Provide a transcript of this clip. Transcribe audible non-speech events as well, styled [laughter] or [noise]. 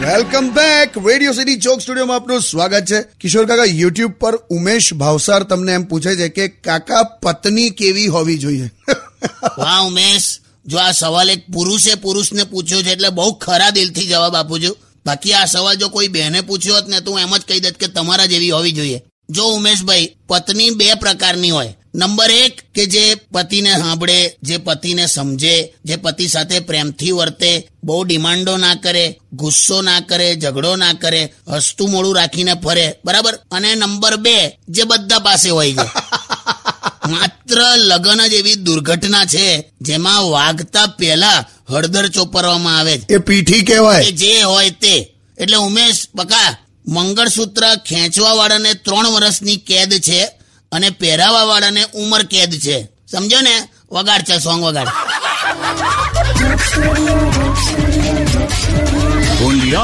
Welcome back. Radio city ચોક સ્ટુડિયોમાં આપનું સ્વાગત છે. કિશોર કાકા, યુટ્યુબ પર ઉમેશ ભાવસાર તમને એમ પૂછે છે કે કાકા, પત્ની કેવી હોવી જોઈએ? હા ઉમેશ. જો આ સવાલ એક પુરુષે પુરુષને પૂછ્યો છે એટલે બહુ ખરા દિલથી જવાબ આપું છું. બાકી આ સવાલ જો કોઈ બહેને પૂછ્યો હોત ને તો હું એમ જ કહી દત કે તમારા જેવી હોવી જોઈએ. જો ઉમેશભાઈ, પત્ની બે પ્રકારની હોય. નંબર એક કે જે પતિને સાંભળે જે પતિને સમજે જે પતિ સાથે પ્રેમથી વર્તે બહુ ડિમાન્ડો ના કરે ગુસ્સો ના કરે ઝઘડો ના કરે હસતું મોડું રાખીને ફરે બરાબર? અને નંબર બે જે બધા પાસે હોય છે. [laughs] માત્ર લગ્ન જ એવી દુર્ઘટના છે જેમાં વાગતા પહેલા હળદર ચોપરવામાં આવે છે. એ પીઠી કહેવાય. જે હોય તે. એટલે ઉમેશ બકા મંગળસૂત્ર ખેંચવા વાળાને ત્રણ વર્ષની કેદ છે અને પહેરાવા વાળાને ઉંમર કેદ છે. સમજો ને? વગાડ છે સોંગ વગાડ. Radio